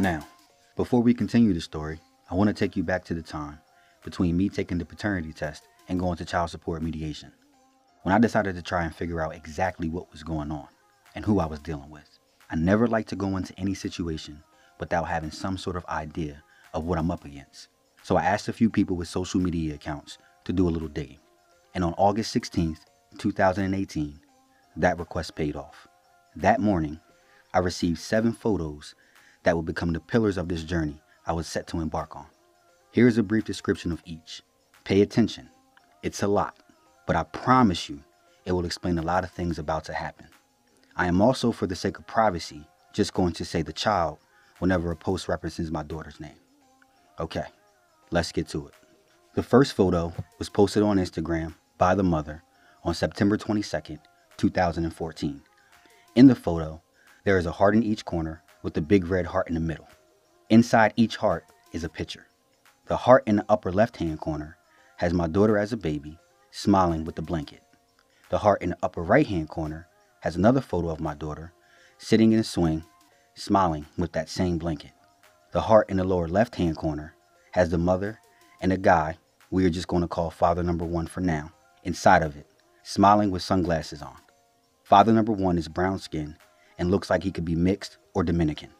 Now, before we continue the story, I want to take you back to the time between me taking the paternity test and going to child support mediation. When I decided to try and figure out exactly what was going on and who I was dealing with. I never like to go into any situation without having some sort of idea of what I'm up against. So I asked a few people with social media accounts to do a little digging. And on August 16th, 2018, that request paid off. That morning, I received seven photos that would become the pillars of this journey I was set to embark on. Here's a brief description of each. Pay attention. It's a lot, but I promise you it will explain a lot of things about to happen. I am also, for the sake of privacy, just going to say the child whenever a post references my daughter's name. Okay, let's get to it. The first photo was posted on Instagram by the mother on September 22nd, 2014. In the photo, there is a heart in each corner with a big red heart in the middle. Inside each heart is a picture. The heart in the upper left hand corner has my daughter as a baby, smiling with the blanket. The heart in the upper right hand corner has another photo of my daughter sitting in a swing, smiling with that same blanket. The heart in the lower left hand corner has the mother and a guy we are just going to call father number one for now inside of it, smiling with sunglasses on. Father number one is brown skin and looks like he could be mixed or Dominican.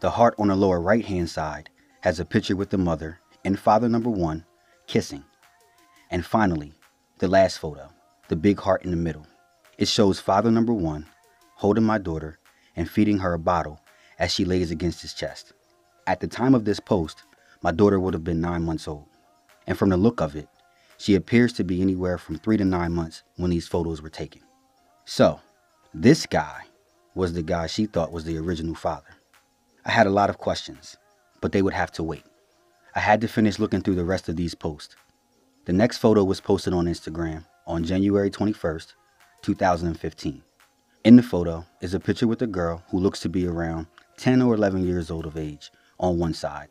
The heart on the lower right hand side has a picture with the mother and father number one kissing. And finally, the last photo, the big heart in the middle. It shows father number one holding my daughter and feeding her a bottle as she lays against his chest. At the time of this post, my daughter would have been nine months old. And from the look of it, she appears to be anywhere from three to nine months when these photos were taken. So, this guy was the guy she thought was the original father. I had a lot of questions, but they would have to wait. I had to finish looking through the rest of these posts. The next photo was posted on Instagram on January 21st, 2015. In the photo is a picture with a girl who looks to be around 10 or 11 years old of age on one side,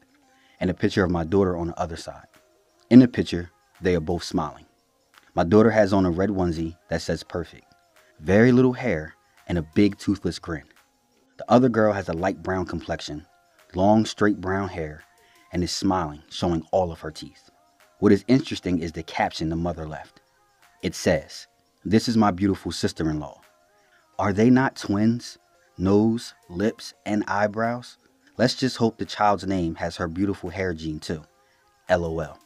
and a picture of my daughter on the other side. In the picture, they are both smiling. My daughter has on a red onesie that says perfect, very little hair, and a big toothless grin. The other girl has a light brown complexion, long straight brown hair, and is smiling, showing all of her teeth. What is interesting is the caption the mother left. It says, This is my beautiful sister in law. Are they not twins? Nose, lips, and eyebrows? Let's just hope the child's name has her beautiful hair gene too. LOL.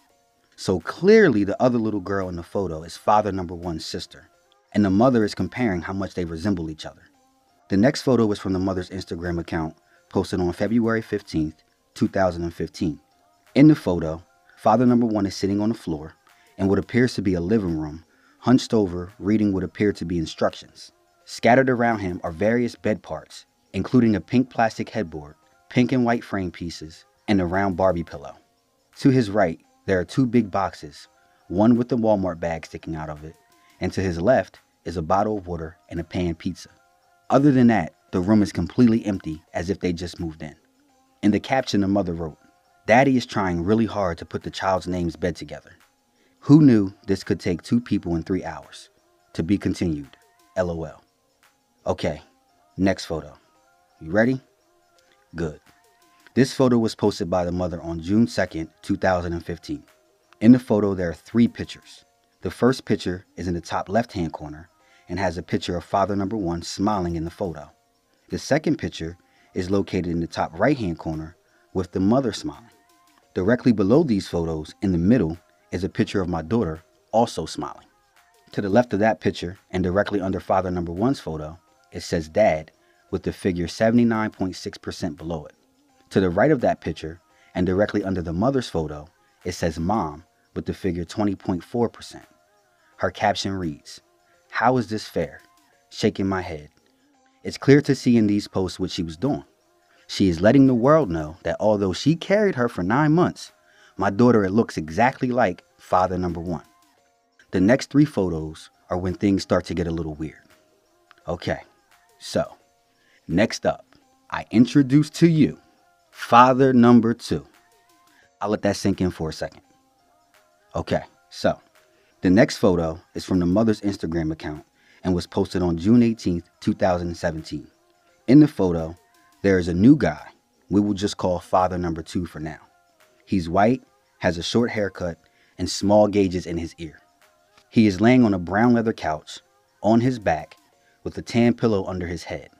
So clearly, the other little girl in the photo is father number one's sister, and the mother is comparing how much they resemble each other. The next photo is from the mother's Instagram account, posted on February 15th, 2015. In the photo, father number one is sitting on the floor in what appears to be a living room, hunched over, reading what appear to be instructions. Scattered around him are various bed parts, including a pink plastic headboard, pink and white frame pieces, and a round Barbie pillow. To his right, there are two big boxes, one with the Walmart bag sticking out of it, and to his left is a bottle of water and a pan pizza. Other than that, the room is completely empty as if they just moved in. In the caption, the mother wrote, Daddy is trying really hard to put the child's name's bed together. Who knew this could take two people in three hours? To be continued. LOL. Okay, next photo. You ready? Good. This photo was posted by the mother on June 2nd, 2015. In the photo, there are three pictures. The first picture is in the top left hand corner and has a picture of father number one smiling in the photo. The second picture is located in the top right hand corner with the mother smiling. Directly below these photos, in the middle, is a picture of my daughter also smiling. To the left of that picture and directly under father number one's photo it says dad with the figure 79.6% below it. To the right of that picture and directly under the mother's photo, it says mom with the figure 20.4%. Her caption reads, How is this fair? Shaking my head. It's clear to see in these posts what she was doing. She is letting the world know that although she carried her for nine months, my daughter it looks exactly like father number one. The next three photos are when things start to get a little weird. Okay, so, next up, I introduce to you father number two. I'll let that sink in for a second. Okay, so the next photo is from the mother's Instagram account and was posted on June 18, 2017. In the photo, there is a new guy, we will just call father number two for now. He's white, has a short haircut, and small gauges in his ear. He is laying on a brown leather couch, on his back, with a tan pillow under his head.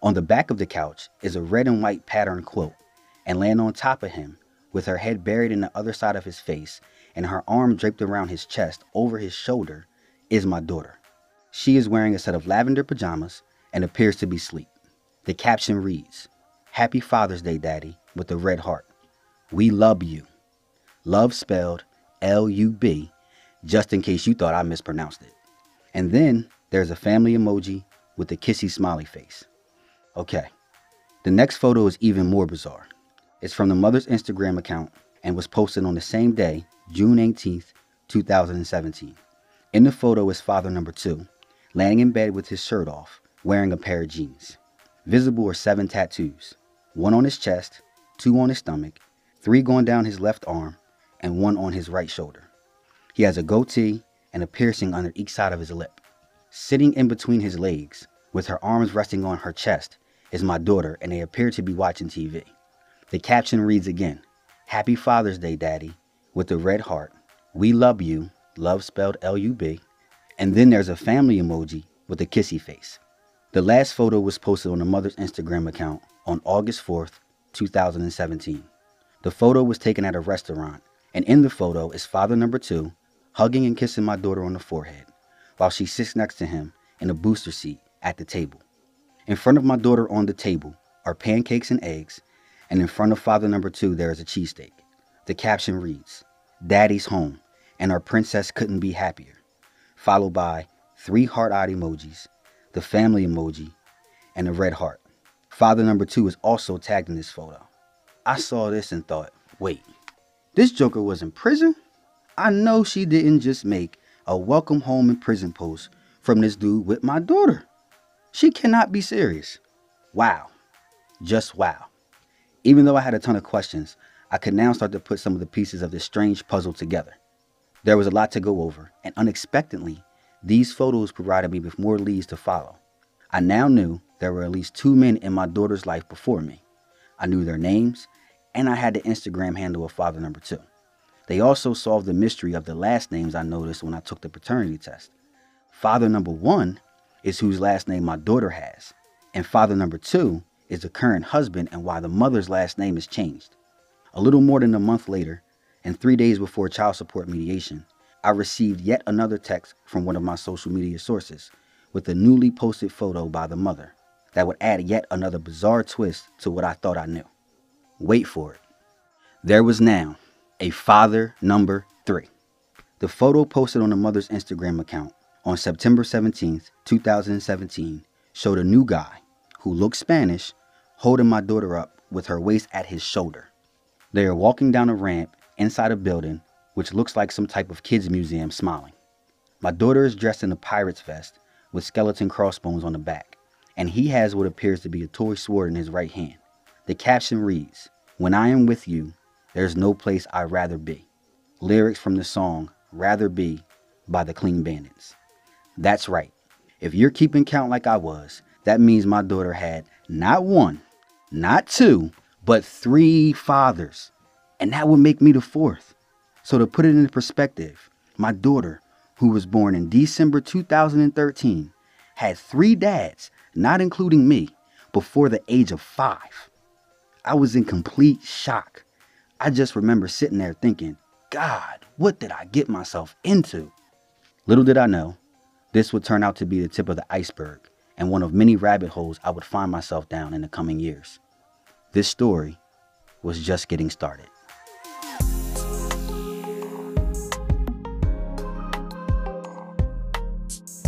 On the back of the couch is a red and white patterned quilt, and laying on top of him, with her head buried in the other side of his face and her arm draped around his chest over his shoulder, is my daughter. She is wearing a set of lavender pajamas and appears to be asleep. The caption reads Happy Father's Day, Daddy, with a red heart. We love you. Love spelled L U B, just in case you thought I mispronounced it. And then there's a family emoji with a kissy smiley face. Okay, the next photo is even more bizarre. It's from the mother's Instagram account and was posted on the same day, June 18th, 2017. In the photo is father number two, laying in bed with his shirt off, wearing a pair of jeans. Visible are seven tattoos one on his chest, two on his stomach, three going down his left arm, and one on his right shoulder. He has a goatee and a piercing under each side of his lip. Sitting in between his legs, with her arms resting on her chest, is my daughter, and they appear to be watching TV. The caption reads again Happy Father's Day, Daddy, with a red heart. We love you, love spelled L U B. And then there's a family emoji with a kissy face. The last photo was posted on the mother's Instagram account on August 4th, 2017. The photo was taken at a restaurant, and in the photo is father number two hugging and kissing my daughter on the forehead while she sits next to him in a booster seat at the table. In front of my daughter on the table are pancakes and eggs, and in front of father number two there is a cheesesteak. The caption reads, Daddy's home, and our princess couldn't be happier, followed by three heart-eyed emojis, the family emoji, and a red heart. Father number two is also tagged in this photo. I saw this and thought, wait, this Joker was in prison? I know she didn't just make a welcome home in prison post from this dude with my daughter. She cannot be serious. Wow. Just wow. Even though I had a ton of questions, I could now start to put some of the pieces of this strange puzzle together. There was a lot to go over, and unexpectedly, these photos provided me with more leads to follow. I now knew there were at least two men in my daughter's life before me. I knew their names, and I had the Instagram handle of father number two. They also solved the mystery of the last names I noticed when I took the paternity test. Father number one is whose last name my daughter has, and father number two is the current husband and why the mother's last name is changed. A little more than a month later, and three days before child support mediation, I received yet another text from one of my social media sources with a newly posted photo by the mother that would add yet another bizarre twist to what I thought I knew. Wait for it. There was now a father number three. The photo posted on the mother's Instagram account on September 17th, 2017, showed a new guy who looked Spanish holding my daughter up with her waist at his shoulder. They are walking down a ramp inside a building which looks like some type of kids museum smiling. My daughter is dressed in a pirate's vest with skeleton crossbones on the back, and he has what appears to be a toy sword in his right hand. The caption reads, When I am with you, there's no place I'd rather be. Lyrics from the song Rather Be by the Clean Bandits. That's right. If you're keeping count like I was, that means my daughter had not one, not two, but three fathers. And that would make me the fourth. So to put it into perspective, my daughter, who was born in December 2013, had three dads, not including me, before the age of five. I was in complete shock. I just remember sitting there thinking, God, what did I get myself into? Little did I know, this would turn out to be the tip of the iceberg and one of many rabbit holes I would find myself down in the coming years. This story was just getting started.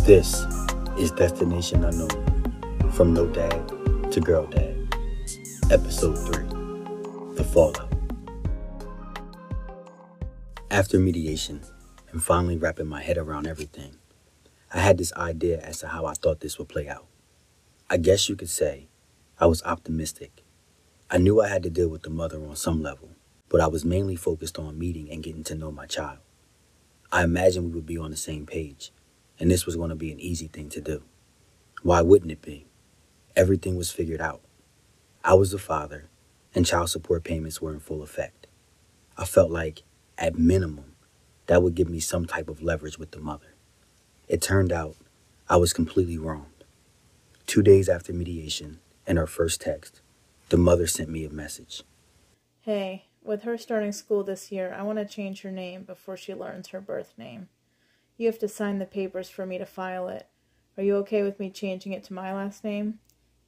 This is Destination Unknown from No Dad to Girl Dad, Episode 3 The Fallout. After mediation and finally wrapping my head around everything, I had this idea as to how I thought this would play out. I guess you could say I was optimistic. I knew I had to deal with the mother on some level, but I was mainly focused on meeting and getting to know my child. I imagined we would be on the same page, and this was going to be an easy thing to do. Why wouldn't it be? Everything was figured out. I was the father, and child support payments were in full effect. I felt like, at minimum, that would give me some type of leverage with the mother. It turned out I was completely wrong. Two days after mediation and our first text, the mother sent me a message. Hey, with her starting school this year, I want to change her name before she learns her birth name. You have to sign the papers for me to file it. Are you okay with me changing it to my last name?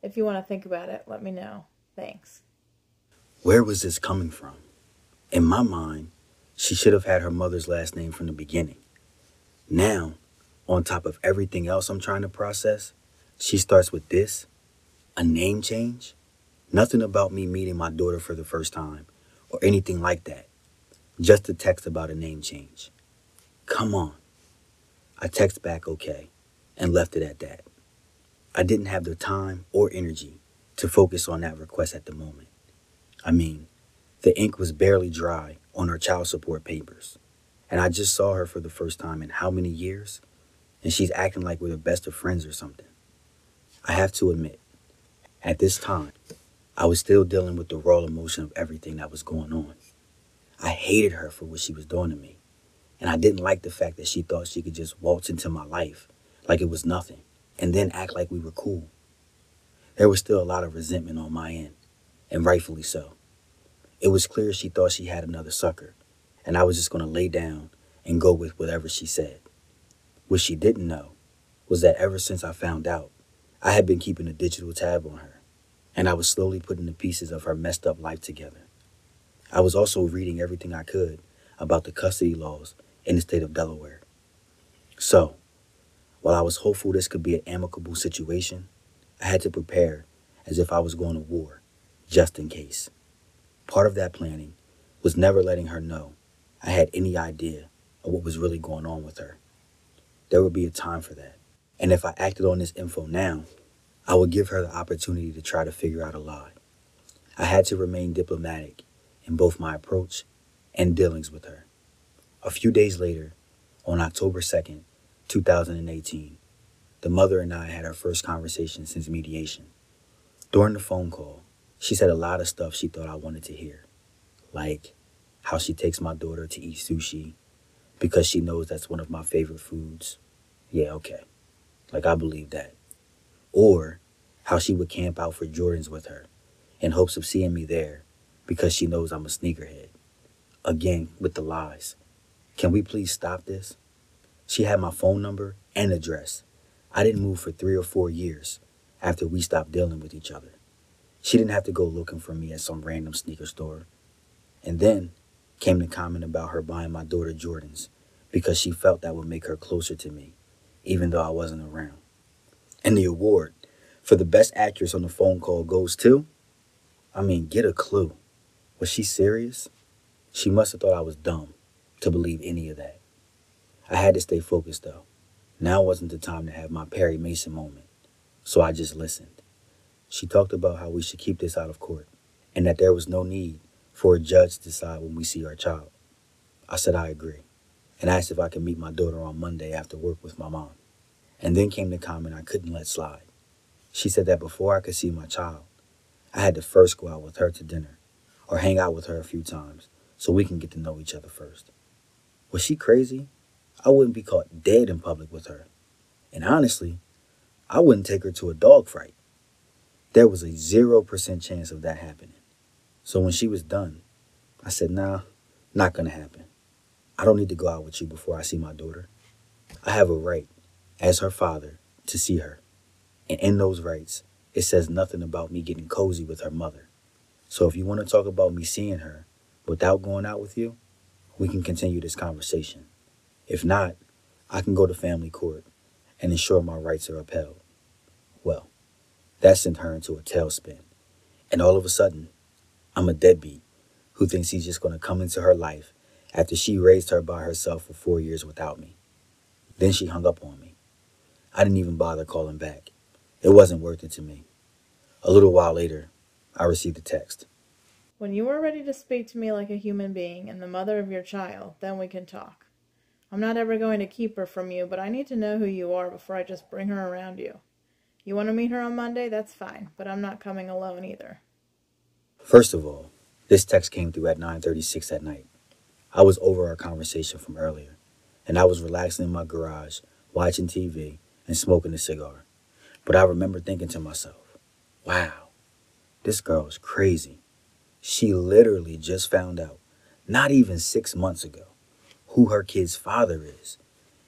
If you want to think about it, let me know. Thanks. Where was this coming from? In my mind, she should have had her mother's last name from the beginning. Now, on top of everything else I'm trying to process, she starts with this a name change? Nothing about me meeting my daughter for the first time or anything like that. Just a text about a name change. Come on. I text back okay and left it at that. I didn't have the time or energy to focus on that request at the moment. I mean, the ink was barely dry on her child support papers, and I just saw her for the first time in how many years? And she's acting like we're the best of friends or something. I have to admit, at this time, I was still dealing with the raw emotion of everything that was going on. I hated her for what she was doing to me, and I didn't like the fact that she thought she could just waltz into my life like it was nothing and then act like we were cool. There was still a lot of resentment on my end, and rightfully so. It was clear she thought she had another sucker, and I was just going to lay down and go with whatever she said. What she didn't know was that ever since I found out, I had been keeping a digital tab on her, and I was slowly putting the pieces of her messed up life together. I was also reading everything I could about the custody laws in the state of Delaware. So, while I was hopeful this could be an amicable situation, I had to prepare as if I was going to war, just in case. Part of that planning was never letting her know I had any idea of what was really going on with her. There would be a time for that. And if I acted on this info now, I would give her the opportunity to try to figure out a lie. I had to remain diplomatic in both my approach and dealings with her. A few days later, on October 2nd, 2018, the mother and I had our first conversation since mediation. During the phone call, she said a lot of stuff she thought I wanted to hear, like how she takes my daughter to eat sushi because she knows that's one of my favorite foods. Yeah, okay. Like, I believe that. Or how she would camp out for Jordans with her in hopes of seeing me there because she knows I'm a sneakerhead. Again, with the lies. Can we please stop this? She had my phone number and address. I didn't move for three or four years after we stopped dealing with each other. She didn't have to go looking for me at some random sneaker store. And then came the comment about her buying my daughter Jordans because she felt that would make her closer to me, even though I wasn't around. And the award for the best actress on the phone call goes to, I mean, get a clue. Was she serious? She must have thought I was dumb to believe any of that. I had to stay focused though. Now wasn't the time to have my Perry Mason moment, so I just listened. She talked about how we should keep this out of court and that there was no need for a judge to decide when we see our child. I said I agree and asked if I could meet my daughter on Monday after work with my mom. And then came the comment I couldn't let slide. She said that before I could see my child, I had to first go out with her to dinner or hang out with her a few times so we can get to know each other first. Was she crazy? I wouldn't be caught dead in public with her. And honestly, I wouldn't take her to a dog fight. There was a 0% chance of that happening. So when she was done, I said, nah, not gonna happen. I don't need to go out with you before I see my daughter. I have a right, as her father, to see her. And in those rights, it says nothing about me getting cozy with her mother. So if you want to talk about me seeing her without going out with you, we can continue this conversation. If not, I can go to family court and ensure my rights are upheld. Well, that sent her into a tailspin. And all of a sudden, I'm a deadbeat who thinks he's just going to come into her life after she raised her by herself for four years without me. Then she hung up on me. I didn't even bother calling back. It wasn't worth it to me. A little while later, I received a text. When you are ready to speak to me like a human being and the mother of your child, then we can talk. I'm not ever going to keep her from you, but I need to know who you are before I just bring her around you. You want to meet her on Monday? That's fine, but I'm not coming alone either. First of all, this text came through at 9:36 at night. I was over our conversation from earlier, and I was relaxing in my garage, watching TV and smoking a cigar. But I remember thinking to myself, "Wow, this girl is crazy. She literally just found out, not even 6 months ago, who her kid's father is,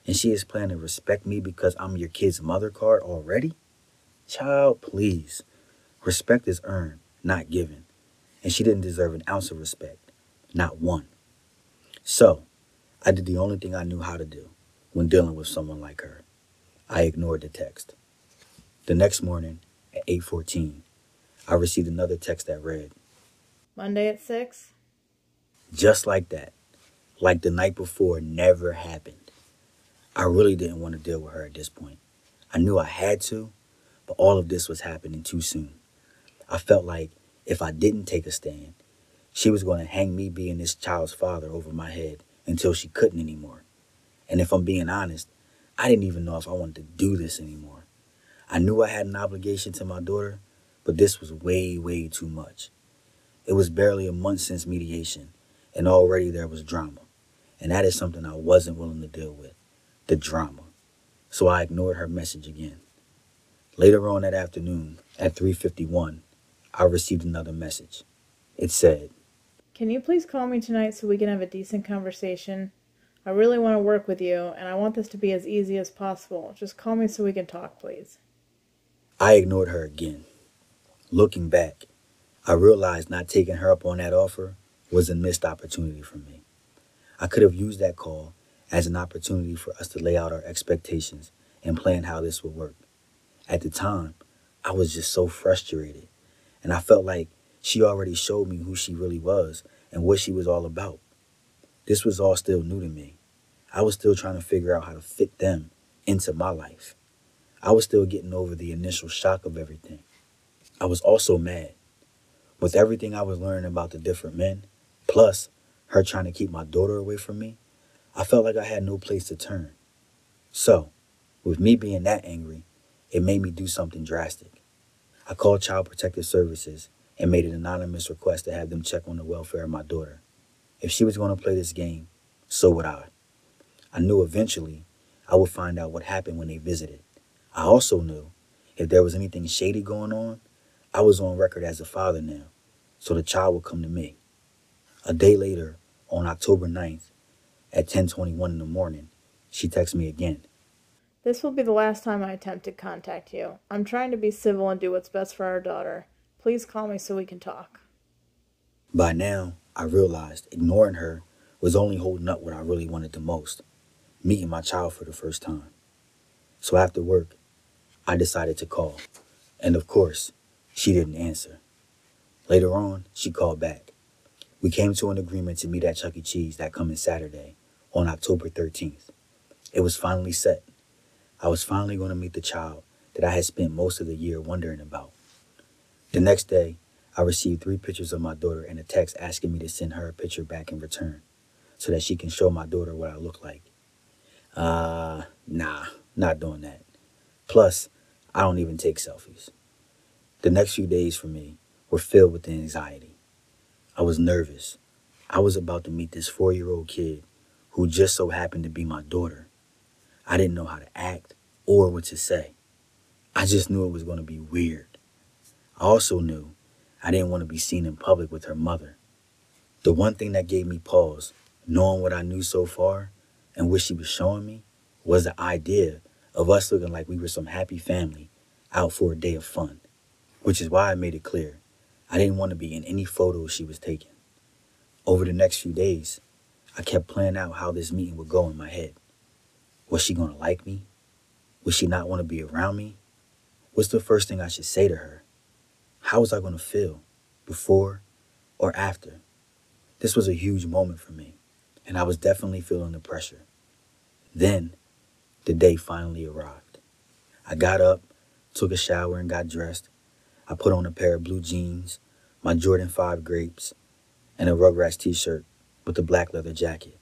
and she is planning to respect me because I'm your kid's mother card already? Child, please. Respect is earned, not given and she didn't deserve an ounce of respect, not one. So, I did the only thing I knew how to do when dealing with someone like her. I ignored the text. The next morning at 8:14, I received another text that read, Monday at 6? Just like that. Like the night before never happened. I really didn't want to deal with her at this point. I knew I had to, but all of this was happening too soon. I felt like if I didn't take a stand, she was going to hang me being this child's father over my head until she couldn't anymore. And if I'm being honest, I didn't even know if I wanted to do this anymore. I knew I had an obligation to my daughter, but this was way, way too much. It was barely a month since mediation, and already there was drama. And that is something I wasn't willing to deal with the drama. So I ignored her message again. Later on that afternoon, at 3:51, I received another message. It said, Can you please call me tonight so we can have a decent conversation? I really want to work with you, and I want this to be as easy as possible. Just call me so we can talk, please. I ignored her again. Looking back, I realized not taking her up on that offer was a missed opportunity for me. I could have used that call as an opportunity for us to lay out our expectations and plan how this would work. At the time, I was just so frustrated and I felt like she already showed me who she really was and what she was all about. This was all still new to me. I was still trying to figure out how to fit them into my life. I was still getting over the initial shock of everything. I was also mad. With everything I was learning about the different men, plus her trying to keep my daughter away from me, I felt like I had no place to turn. So, with me being that angry, it made me do something drastic. I called Child Protective Services and made an anonymous request to have them check on the welfare of my daughter. If she was going to play this game, so would I. I knew eventually I would find out what happened when they visited. I also knew if there was anything shady going on, I was on record as a father now, so the child would come to me. A day later, on October 9th, at 10:21 in the morning, she texted me again. This will be the last time I attempt to contact you. I'm trying to be civil and do what's best for our daughter. Please call me so we can talk. By now, I realized ignoring her was only holding up what I really wanted the most meeting my child for the first time. So after work, I decided to call. And of course, she didn't answer. Later on, she called back. We came to an agreement to meet at Chuck E. Cheese that coming Saturday on October 13th. It was finally set. I was finally going to meet the child that I had spent most of the year wondering about. The next day, I received three pictures of my daughter and a text asking me to send her a picture back in return so that she can show my daughter what I look like. Uh, nah, not doing that. Plus, I don't even take selfies. The next few days for me were filled with anxiety. I was nervous. I was about to meet this four year old kid who just so happened to be my daughter. I didn't know how to act or what to say. I just knew it was going to be weird. I also knew I didn't want to be seen in public with her mother. The one thing that gave me pause, knowing what I knew so far and what she was showing me, was the idea of us looking like we were some happy family out for a day of fun, which is why I made it clear I didn't want to be in any photos she was taking. Over the next few days, I kept planning out how this meeting would go in my head. Was she going to like me? Would she not want to be around me? What's the first thing I should say to her? How was I going to feel before or after? This was a huge moment for me, and I was definitely feeling the pressure. Then, the day finally arrived. I got up, took a shower, and got dressed. I put on a pair of blue jeans, my Jordan 5 grapes, and a Rugrats t shirt with a black leather jacket.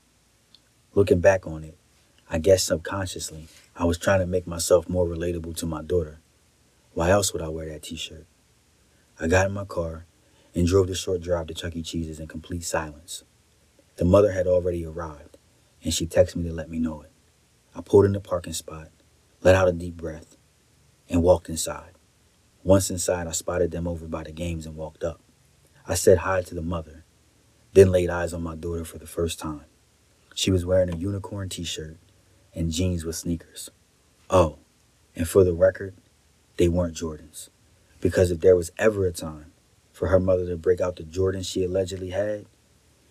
Looking back on it, I guess subconsciously, I was trying to make myself more relatable to my daughter. Why else would I wear that t shirt? I got in my car and drove the short drive to Chuck E. Cheese's in complete silence. The mother had already arrived, and she texted me to let me know it. I pulled in the parking spot, let out a deep breath, and walked inside. Once inside, I spotted them over by the games and walked up. I said hi to the mother, then laid eyes on my daughter for the first time. She was wearing a unicorn t shirt and jeans with sneakers. Oh, and for the record, they weren't Jordans. Because if there was ever a time for her mother to break out the Jordans she allegedly had,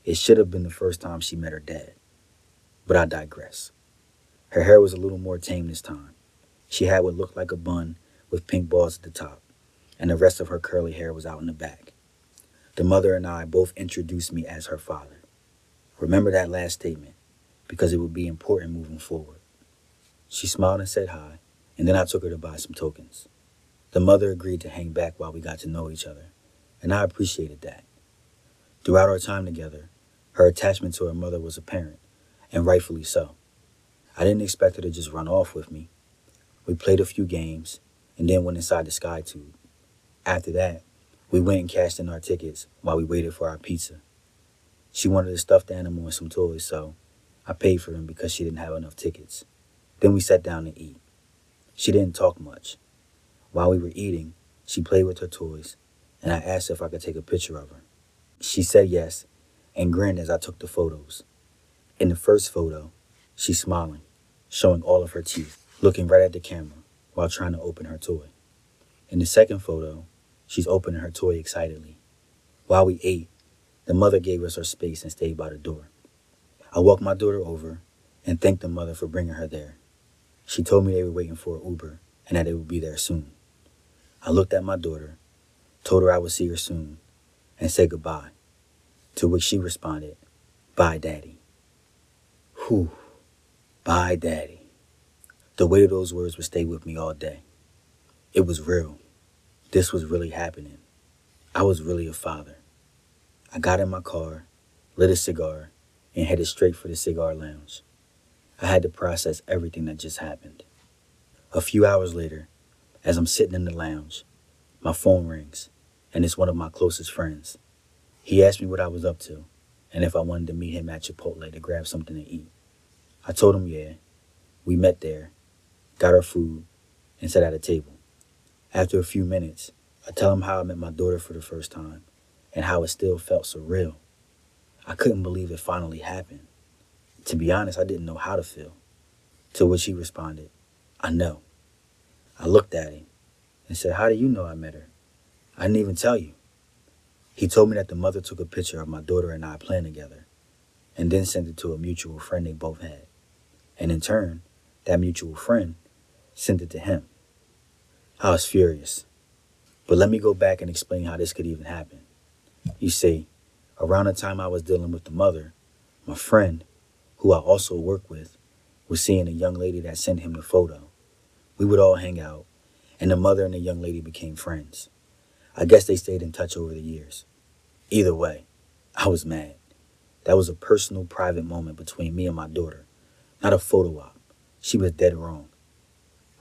it should have been the first time she met her dad. But I digress. Her hair was a little more tame this time. She had what looked like a bun with pink balls at the top, and the rest of her curly hair was out in the back. The mother and I both introduced me as her father. Remember that last statement, because it would be important moving forward. She smiled and said hi, and then I took her to buy some tokens. The mother agreed to hang back while we got to know each other, and I appreciated that. Throughout our time together, her attachment to her mother was apparent, and rightfully so. I didn't expect her to just run off with me. We played a few games, and then went inside the Sky Tube. After that, we went and cashed in our tickets while we waited for our pizza. She wanted a stuffed animal and some toys, so I paid for them because she didn't have enough tickets. Then we sat down to eat. She didn't talk much. While we were eating, she played with her toys, and I asked if I could take a picture of her. She said yes and grinned as I took the photos. In the first photo, she's smiling, showing all of her teeth, looking right at the camera while trying to open her toy. In the second photo, she's opening her toy excitedly. While we ate, the mother gave us her space and stayed by the door. I walked my daughter over and thanked the mother for bringing her there. She told me they were waiting for an Uber and that they would be there soon. I looked at my daughter, told her I would see her soon, and said goodbye, to which she responded, Bye, Daddy. Whew, bye, Daddy. The weight of those words would stay with me all day. It was real. This was really happening. I was really a father. I got in my car, lit a cigar, and headed straight for the cigar lounge. I had to process everything that just happened. A few hours later, as I'm sitting in the lounge, my phone rings, and it's one of my closest friends. He asked me what I was up to and if I wanted to meet him at Chipotle to grab something to eat. I told him yeah. We met there, got our food, and sat at a table. After a few minutes, I tell him how I met my daughter for the first time and how it still felt surreal. I couldn't believe it finally happened. To be honest, I didn't know how to feel. To which he responded, I know. I looked at him and said, How do you know I met her? I didn't even tell you. He told me that the mother took a picture of my daughter and I playing together and then sent it to a mutual friend they both had. And in turn, that mutual friend sent it to him. I was furious. But let me go back and explain how this could even happen. You see, around the time I was dealing with the mother, my friend, who I also work with, was seeing a young lady that sent him the photo. We would all hang out, and the mother and the young lady became friends. I guess they stayed in touch over the years. Either way, I was mad. That was a personal, private moment between me and my daughter, not a photo op. She was dead wrong.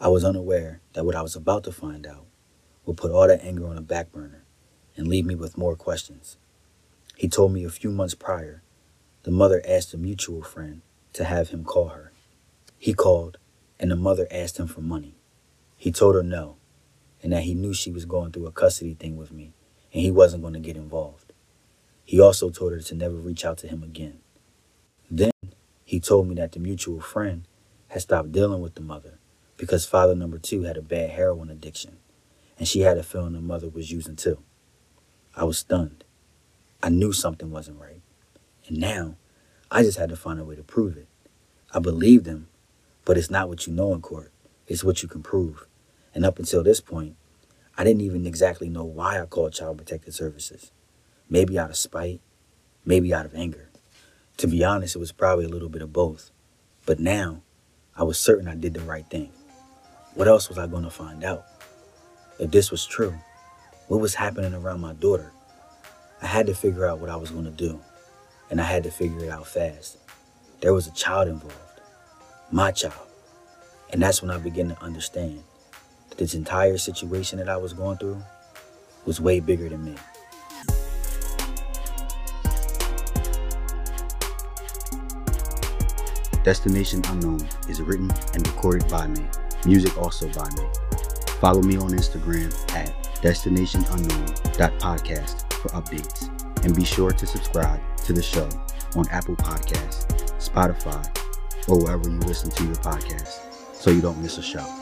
I was unaware that what I was about to find out would put all that anger on a back burner and leave me with more questions. He told me a few months prior, the mother asked a mutual friend to have him call her. He called, and the mother asked him for money. He told her no, and that he knew she was going through a custody thing with me, and he wasn't going to get involved. He also told her to never reach out to him again. Then he told me that the mutual friend had stopped dealing with the mother because father number two had a bad heroin addiction, and she had a feeling the mother was using too. I was stunned. I knew something wasn't right. And now, I just had to find a way to prove it. I believed him, but it's not what you know in court, it's what you can prove. And up until this point, I didn't even exactly know why I called Child Protective Services. Maybe out of spite, maybe out of anger. To be honest, it was probably a little bit of both. But now, I was certain I did the right thing. What else was I going to find out? If this was true, what was happening around my daughter? I had to figure out what I was going to do, and I had to figure it out fast. There was a child involved, my child. And that's when I began to understand this entire situation that I was going through was way bigger than me. Destination Unknown is written and recorded by me. Music also by me. Follow me on Instagram at destinationunknown.podcast for updates. And be sure to subscribe to the show on Apple Podcasts, Spotify, or wherever you listen to your podcast so you don't miss a show.